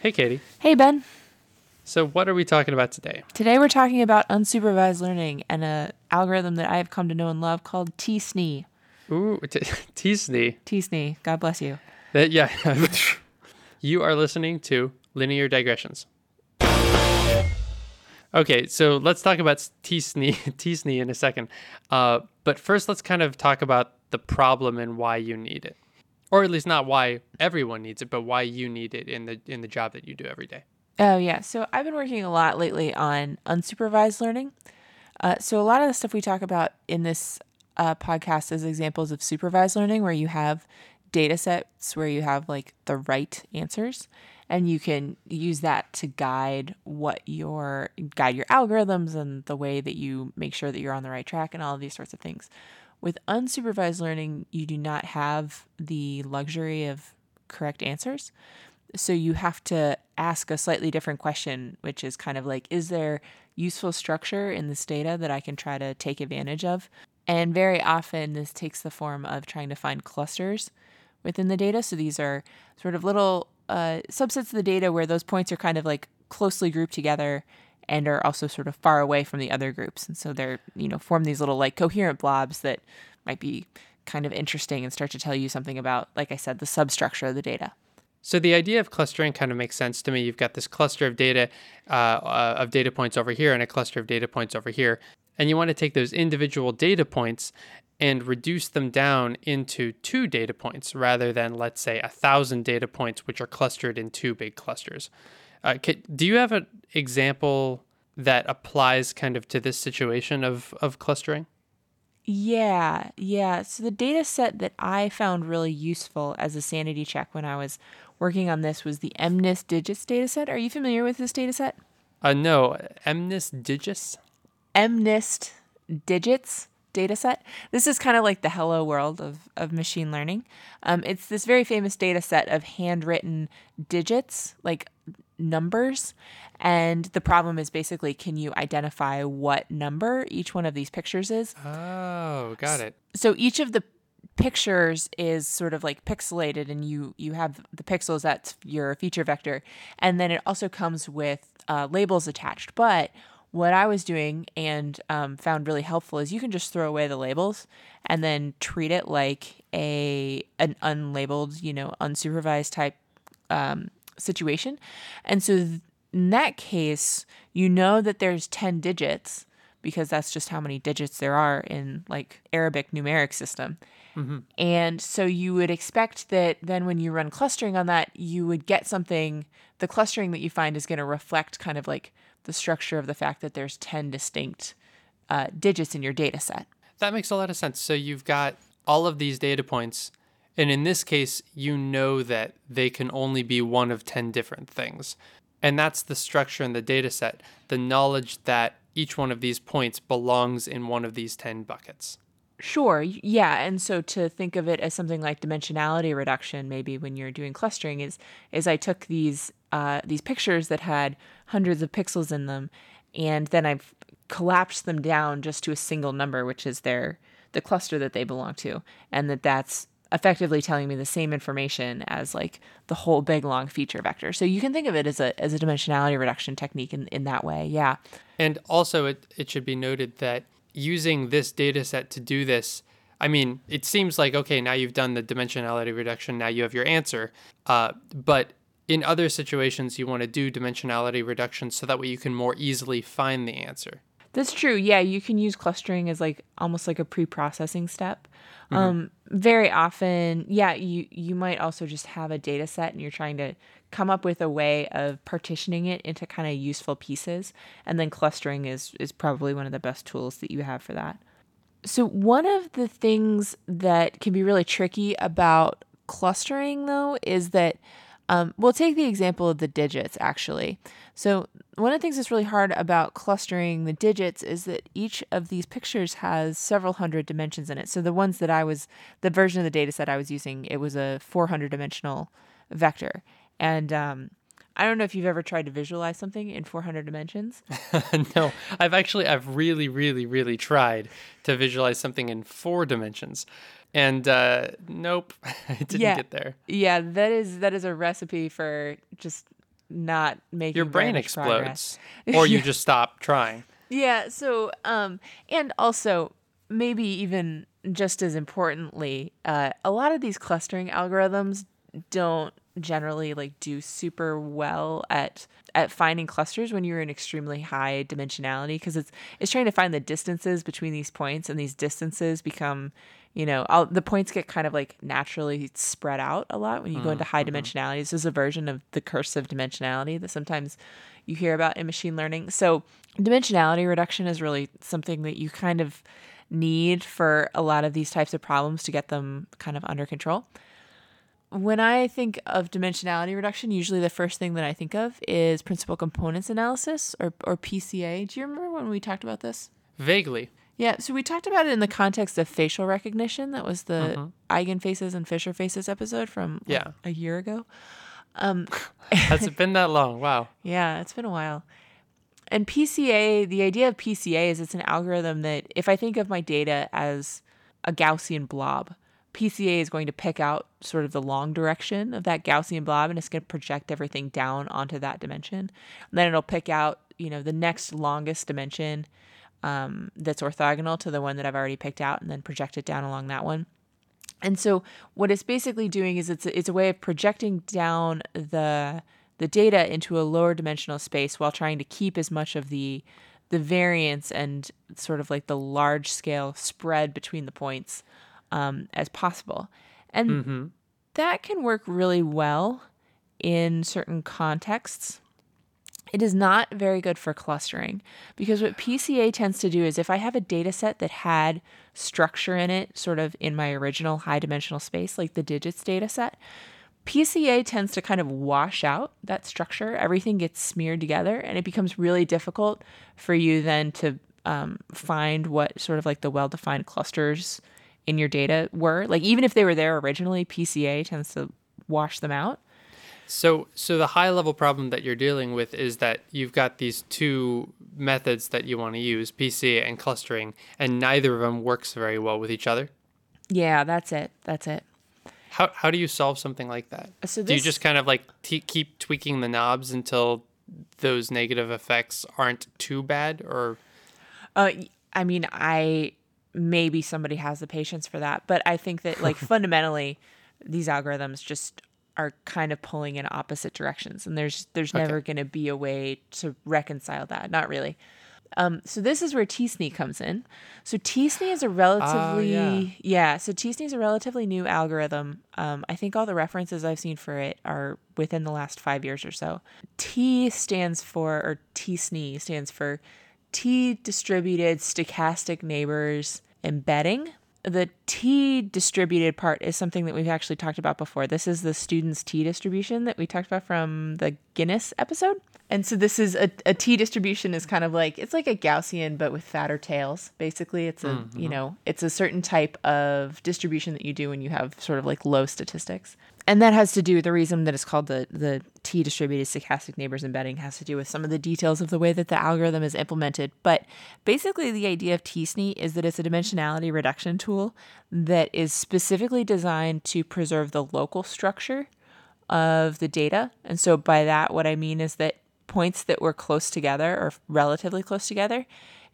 Hey, Katie. Hey, Ben. So, what are we talking about today? Today we're talking about unsupervised learning and a algorithm that I have come to know and love called T-SNE. Ooh, t- T-SNE. T-SNE. God bless you. That, yeah. you are listening to Linear Digressions. Okay, so let's talk about T-SNE, T-SNE in a second. Uh, but first, let's kind of talk about the problem and why you need it, or at least not why everyone needs it, but why you need it in the in the job that you do every day. Oh, yeah. So I've been working a lot lately on unsupervised learning. Uh, so a lot of the stuff we talk about in this uh, podcast is examples of supervised learning where you have data sets where you have like the right answers and you can use that to guide what your guide your algorithms and the way that you make sure that you're on the right track and all of these sorts of things with unsupervised learning you do not have the luxury of correct answers so you have to ask a slightly different question, which is kind of like, is there useful structure in this data that I can try to take advantage of? And very often, this takes the form of trying to find clusters within the data. So these are sort of little uh, subsets of the data where those points are kind of like closely grouped together and are also sort of far away from the other groups. And so they're, you know, form these little like coherent blobs that might be kind of interesting and start to tell you something about, like I said, the substructure of the data. So the idea of clustering kind of makes sense to me. You've got this cluster of data uh, uh, of data points over here and a cluster of data points over here, and you want to take those individual data points and reduce them down into two data points rather than let's say a thousand data points which are clustered in two big clusters. Uh, do you have an example that applies kind of to this situation of of clustering? Yeah, yeah. So the data set that I found really useful as a sanity check when I was working on this was the MNIST digits dataset. Are you familiar with this dataset? Uh, no, MNIST digits. MNIST digits dataset. This is kind of like the hello world of, of machine learning. Um, it's this very famous data set of handwritten digits, like numbers. And the problem is basically can you identify what number each one of these pictures is? Oh, got it. So each of the pictures is sort of like pixelated and you you have the pixels that's your feature vector and then it also comes with uh, labels attached but what i was doing and um, found really helpful is you can just throw away the labels and then treat it like a an unlabeled you know unsupervised type um, situation and so th- in that case you know that there's 10 digits because that's just how many digits there are in like arabic numeric system Mm-hmm. And so you would expect that then when you run clustering on that, you would get something, the clustering that you find is going to reflect kind of like the structure of the fact that there's 10 distinct uh, digits in your data set. That makes a lot of sense. So you've got all of these data points. And in this case, you know that they can only be one of 10 different things. And that's the structure in the data set the knowledge that each one of these points belongs in one of these 10 buckets. Sure. Yeah. And so to think of it as something like dimensionality reduction, maybe when you're doing clustering, is is I took these uh, these pictures that had hundreds of pixels in them, and then I've collapsed them down just to a single number, which is their the cluster that they belong to, and that that's effectively telling me the same information as like the whole big long feature vector. So you can think of it as a as a dimensionality reduction technique in, in that way. Yeah. And also it, it should be noted that using this data set to do this, I mean, it seems like, okay, now you've done the dimensionality reduction, now you have your answer. Uh, but in other situations, you want to do dimensionality reduction so that way you can more easily find the answer. That's true. Yeah, you can use clustering as like almost like a pre-processing step. Mm-hmm. Um, very often, yeah, you you might also just have a data set and you're trying to come up with a way of partitioning it into kind of useful pieces and then clustering is is probably one of the best tools that you have for that so one of the things that can be really tricky about clustering though is that um, we'll take the example of the digits actually so one of the things that's really hard about clustering the digits is that each of these pictures has several hundred dimensions in it so the ones that i was the version of the data set i was using it was a 400 dimensional vector and um, I don't know if you've ever tried to visualize something in 400 dimensions. no, I've actually, I've really, really, really tried to visualize something in four dimensions. And uh, nope, I didn't yeah. get there. Yeah, that is that is a recipe for just not making Your brain explodes, or you just stop trying. Yeah, so um and also maybe even just as importantly, uh, a lot of these clustering algorithms don't generally like do super well at at finding clusters when you're in extremely high dimensionality because it's it's trying to find the distances between these points and these distances become you know all, the points get kind of like naturally spread out a lot when you go into high mm-hmm. dimensionality this is a version of the curse of dimensionality that sometimes you hear about in machine learning so dimensionality reduction is really something that you kind of need for a lot of these types of problems to get them kind of under control when I think of dimensionality reduction, usually the first thing that I think of is principal components analysis or, or PCA. Do you remember when we talked about this? Vaguely. Yeah, so we talked about it in the context of facial recognition. That was the mm-hmm. Eigen faces and Fisher faces episode from like, a year ago. Um, Has it been that long? Wow. Yeah, it's been a while. And PCA, the idea of PCA is it's an algorithm that if I think of my data as a Gaussian blob, PCA is going to pick out sort of the long direction of that Gaussian blob and it's going to project everything down onto that dimension. And then it'll pick out, you know, the next longest dimension um, that's orthogonal to the one that I've already picked out and then project it down along that one. And so what it's basically doing is it's a, it's a way of projecting down the the data into a lower dimensional space while trying to keep as much of the the variance and sort of like the large scale spread between the points um, as possible. And that can work really well in certain contexts. It is not very good for clustering because what PCA tends to do is if I have a data set that had structure in it, sort of in my original high dimensional space, like the digits data set, PCA tends to kind of wash out that structure. Everything gets smeared together, and it becomes really difficult for you then to um, find what sort of like the well defined clusters in your data were. Like, even if they were there originally, PCA tends to wash them out. So, so the high level problem that you're dealing with is that you've got these two methods that you want to use, PCA and clustering, and neither of them works very well with each other. Yeah, that's it. That's it. How how do you solve something like that? So do you just kind of like t- keep tweaking the knobs until those negative effects aren't too bad, or Uh, I mean, I maybe somebody has the patience for that, but I think that like fundamentally, these algorithms just are kind of pulling in opposite directions, and there's there's never going to be a way to reconcile that. Not really. Um, so this is where TSNE comes in. So TSNE is a relatively yeah. yeah. So TSNE is a relatively new algorithm. Um, I think all the references I've seen for it are within the last five years or so. T stands for or TSNE stands for T distributed stochastic neighbors embedding. The T distributed part is something that we've actually talked about before. This is the student's T distribution that we talked about from the Guinness episode. And so this is a, a T distribution is kind of like it's like a Gaussian but with fatter tails. Basically, it's a mm, you mm-hmm. know it's a certain type of distribution that you do when you have sort of like low statistics, and that has to do the reason that it's called the the T distributed stochastic neighbors embedding has to do with some of the details of the way that the algorithm is implemented. But basically, the idea of TSNE is that it's a dimensionality reduction tool that is specifically designed to preserve the local structure of the data. And so by that, what I mean is that points that were close together or relatively close together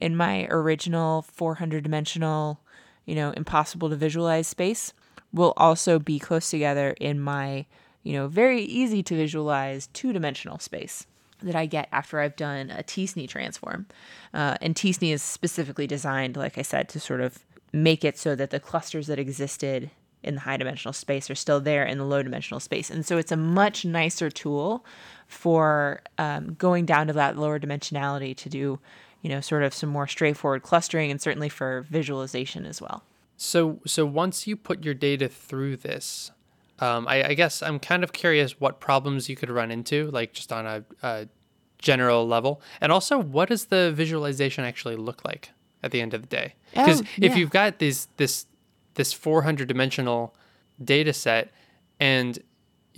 in my original 400 dimensional, you know, impossible to visualize space will also be close together in my, you know, very easy to visualize two dimensional space that I get after I've done a TSNE transform. Uh, and TSNE is specifically designed, like I said, to sort of make it so that the clusters that existed in the high dimensional space are still there in the low dimensional space. And so it's a much nicer tool for um, going down to that lower dimensionality to do, you know, sort of some more straightforward clustering and certainly for visualization as well. So, so once you put your data through this, um, I, I guess I'm kind of curious what problems you could run into, like just on a, a general level, and also what does the visualization actually look like at the end of the day? Because Oh, if yeah. you've got this this this 400 dimensional data set, and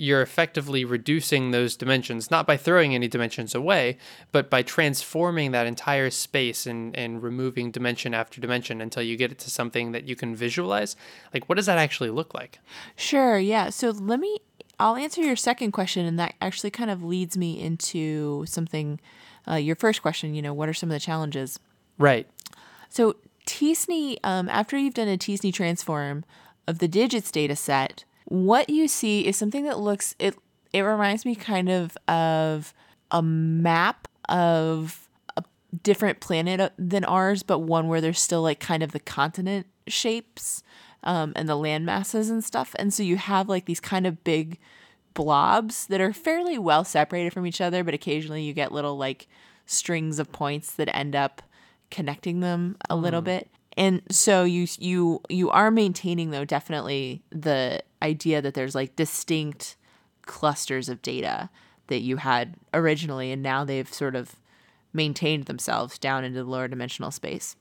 you're effectively reducing those dimensions, not by throwing any dimensions away, but by transforming that entire space and, and removing dimension after dimension until you get it to something that you can visualize. Like, what does that actually look like? Sure, yeah. So let me I'll answer your second question, and that actually kind of leads me into something. Uh, your first question, you know, what are some of the challenges? Right. So t-SNE, um, after you've done a t-SNE transform of the digits data set, what you see is something that looks it. It reminds me kind of of a map of a different planet than ours, but one where there's still like kind of the continent shapes um, and the land masses and stuff. And so you have like these kind of big blobs that are fairly well separated from each other, but occasionally you get little like strings of points that end up connecting them a little bit. And so you you you are maintaining though definitely the idea that there's like distinct clusters of data that you had originally and now they've sort of maintained themselves down into the lower dimensional space.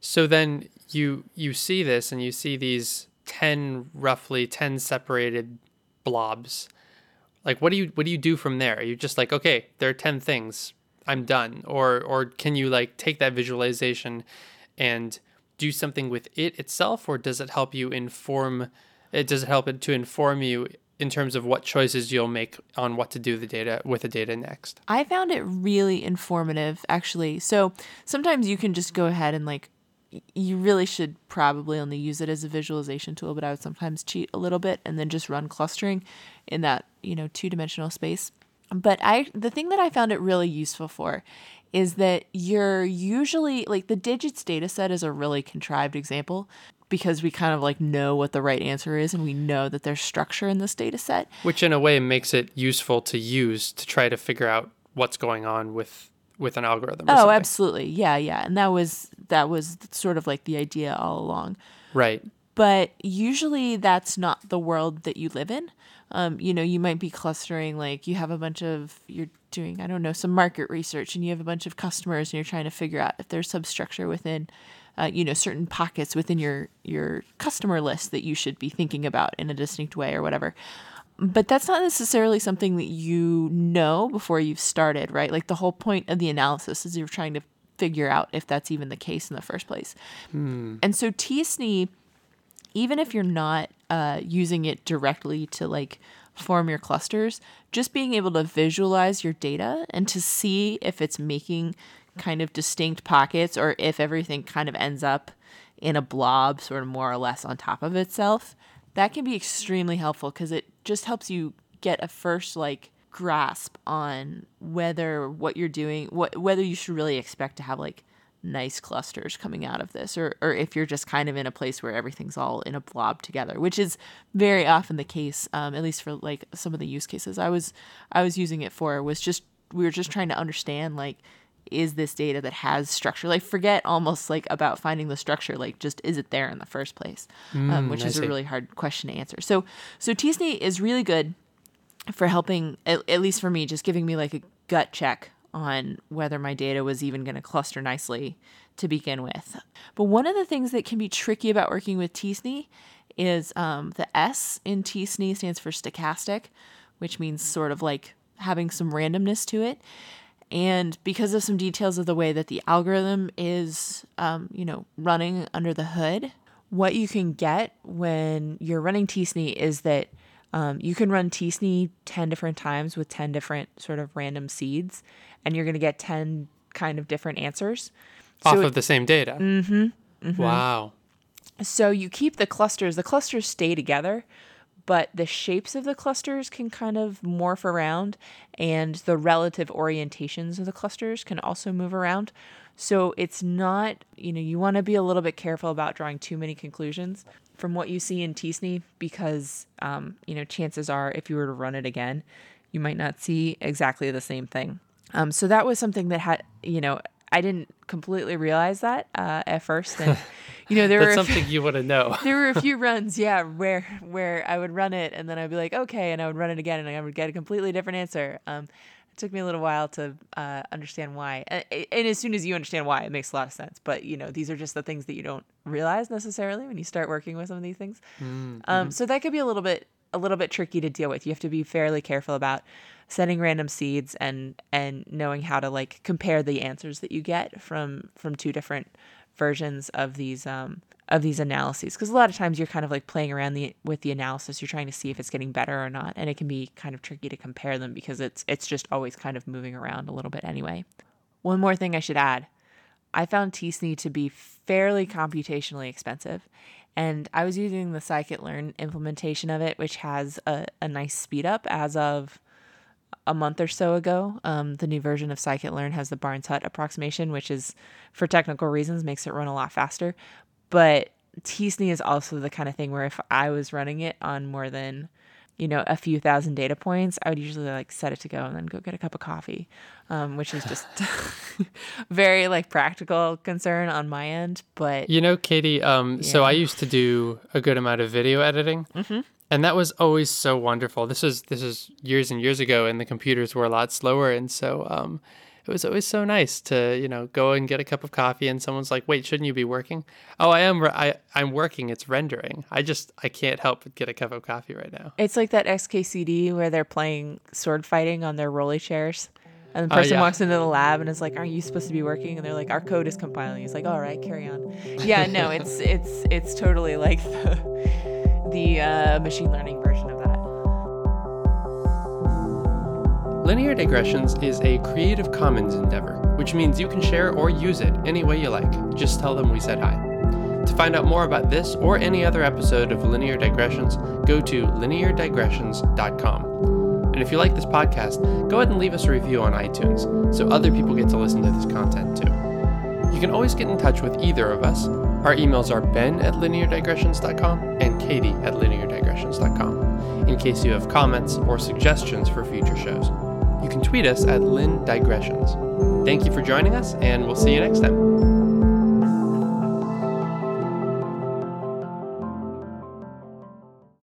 So then you you see this and you see these 10 roughly 10 separated blobs. Like what do you what do you do from there? Are you just like, okay, there are 10 things. I'm done. Or or can you like take that visualization and do something with it itself or does it help you inform it does help it to inform you in terms of what choices you'll make on what to do the data with the data next. I found it really informative actually. So sometimes you can just go ahead and like you really should probably only use it as a visualization tool, but I would sometimes cheat a little bit and then just run clustering in that, you know, two-dimensional space. But I the thing that I found it really useful for is that you're usually like the digits data set is a really contrived example because we kind of like know what the right answer is and we know that there's structure in this data set. Which in a way makes it useful to use to try to figure out what's going on with with an algorithm. or Oh, something. absolutely. Yeah, yeah. And that was that was sort of like the idea all along. Right. But usually that's not the world that you live in. Um, you know, you might be clustering like you have a bunch of you're doing, I don't know, some market research and you have a bunch of customers and you're trying to figure out if there's substructure within uh, you know, certain pockets within your your customer list that you should be thinking about in a distinct way or whatever. But that's not necessarily something that you know before you've started, right? Like the whole point of the analysis is you're trying to figure out if that's even the case in the first place. And so t-SNE, even if you're not uh, using it directly to like form your clusters, just being able to visualize your data and to see if it's making kind of distinct pockets or if everything kind of ends up in a blob, sort of more or less on top of itself, that can be extremely helpful because it just helps you get a first like grasp on whether what you're doing, what whether you should really expect to have like nice clusters coming out of this or or if you're just kind of in a place where everything's all in a blob together which is very often the case um, at least for like some of the use cases i was i was using it for was just we were just trying to understand like is this data that has structure? Like forget almost like about finding the structure like just is it there in the first place? Um, which I is a really hard question to answer. So so t-SNE is really good for helping at, at least for me just giving me like a gut check on whether my data was even going to cluster nicely to begin with. But one of the things that can be tricky about working with t-SNE is um, the s in t-SNE stands for stochastic which means sort of like having some randomness to it and because of some details of the way that the algorithm is um, you know running under the hood what you can get when you're running t-SNE is that um, you can run t-SNE 10 different times with 10 different sort of random seeds and you're going to get 10 kind of different answers Off So it- of the same data. Mm-hmm, Wow. so you keep the clusters, the clusters stay together, but the shapes of the clusters can kind of morph around and the relative orientations of the clusters can also move around. So it's not, you know, you want to be a little bit careful about drawing too many conclusions from what you see in t-SNE because, um, you know, chances are if you were to run it again, you might not see exactly the same thing. Um, so that was something that had, you know, I didn't completely realize that uh, at first, and you know, there That's were a few- something you want to know. there were a few runs, yeah, where where I would run it and then I'd be like, okay, and I would run it again and I would get a completely different answer. Um, it took me a little while to uh, understand why, and, and as soon as you understand why, it makes a lot of sense. But you know, these are just the things that you don't realize necessarily when you start working with some of these things. Um, so that could be a little bit a little bit tricky to deal with. You have to be fairly careful about setting random seeds and and knowing how to like compare the answers that you get from from two different versions of these um, of these analyses. Because a lot of times you're kind of like playing around the with the analysis. You're trying to see if it's getting better or not and it can be kind of tricky to compare them because it's it's just always kind of moving around a little bit anyway. One more thing i should add. I found tsne to be fairly computationally expensive and i was using the scikit-learn implementation of it which has a, a nice speed up as of a month or so ago. Um, the new version of scikit-learn has the Barnes Hut approximation, which is, for technical reasons, makes it run a lot faster. But tsne is also the kind of thing where if I was running it on more than, you know, a few thousand data points, I would usually like set it to go and then go get a cup of coffee, um, which is just very like practical concern on my end. But you know, Katie, um, yeah. so I used to do a good amount of video editing. Mm-hmm. And that was always so wonderful. This is this is years and years ago, and the computers were a lot slower, and so um, it was always so nice to you know go and get a cup of coffee and someone's like wait shouldn't you be working? Oh i am I, i'm working it's rendering. I just i can't help but get a cup of coffee right now. It's like that xkcd where they're playing sword fighting on their rolly chairs. And the oh, person uh, yeah. walks into the lab and is like aren't you supposed to be working? And they're like our code is compiling. He's like all right carry on. Yeah no it's it's it's totally like the the uh, machine learning version of Linear Digressions is a Creative Commons endeavor, which means you can share or use it any way you like. Just tell them we said hi. To find out more about this or any other episode of Linear Digressions, go to lineardigressions.com. And if you like this podcast, go ahead and leave us a review on iTunes so other people get to listen to this content too. You can always get in touch with either of us. Our emails are ben at lineardigressions.com and katie at lineardigressions.com in case you have comments or suggestions for future shows you can tweet us at Lin Digressions. Thank you for joining us, and we'll see you next time.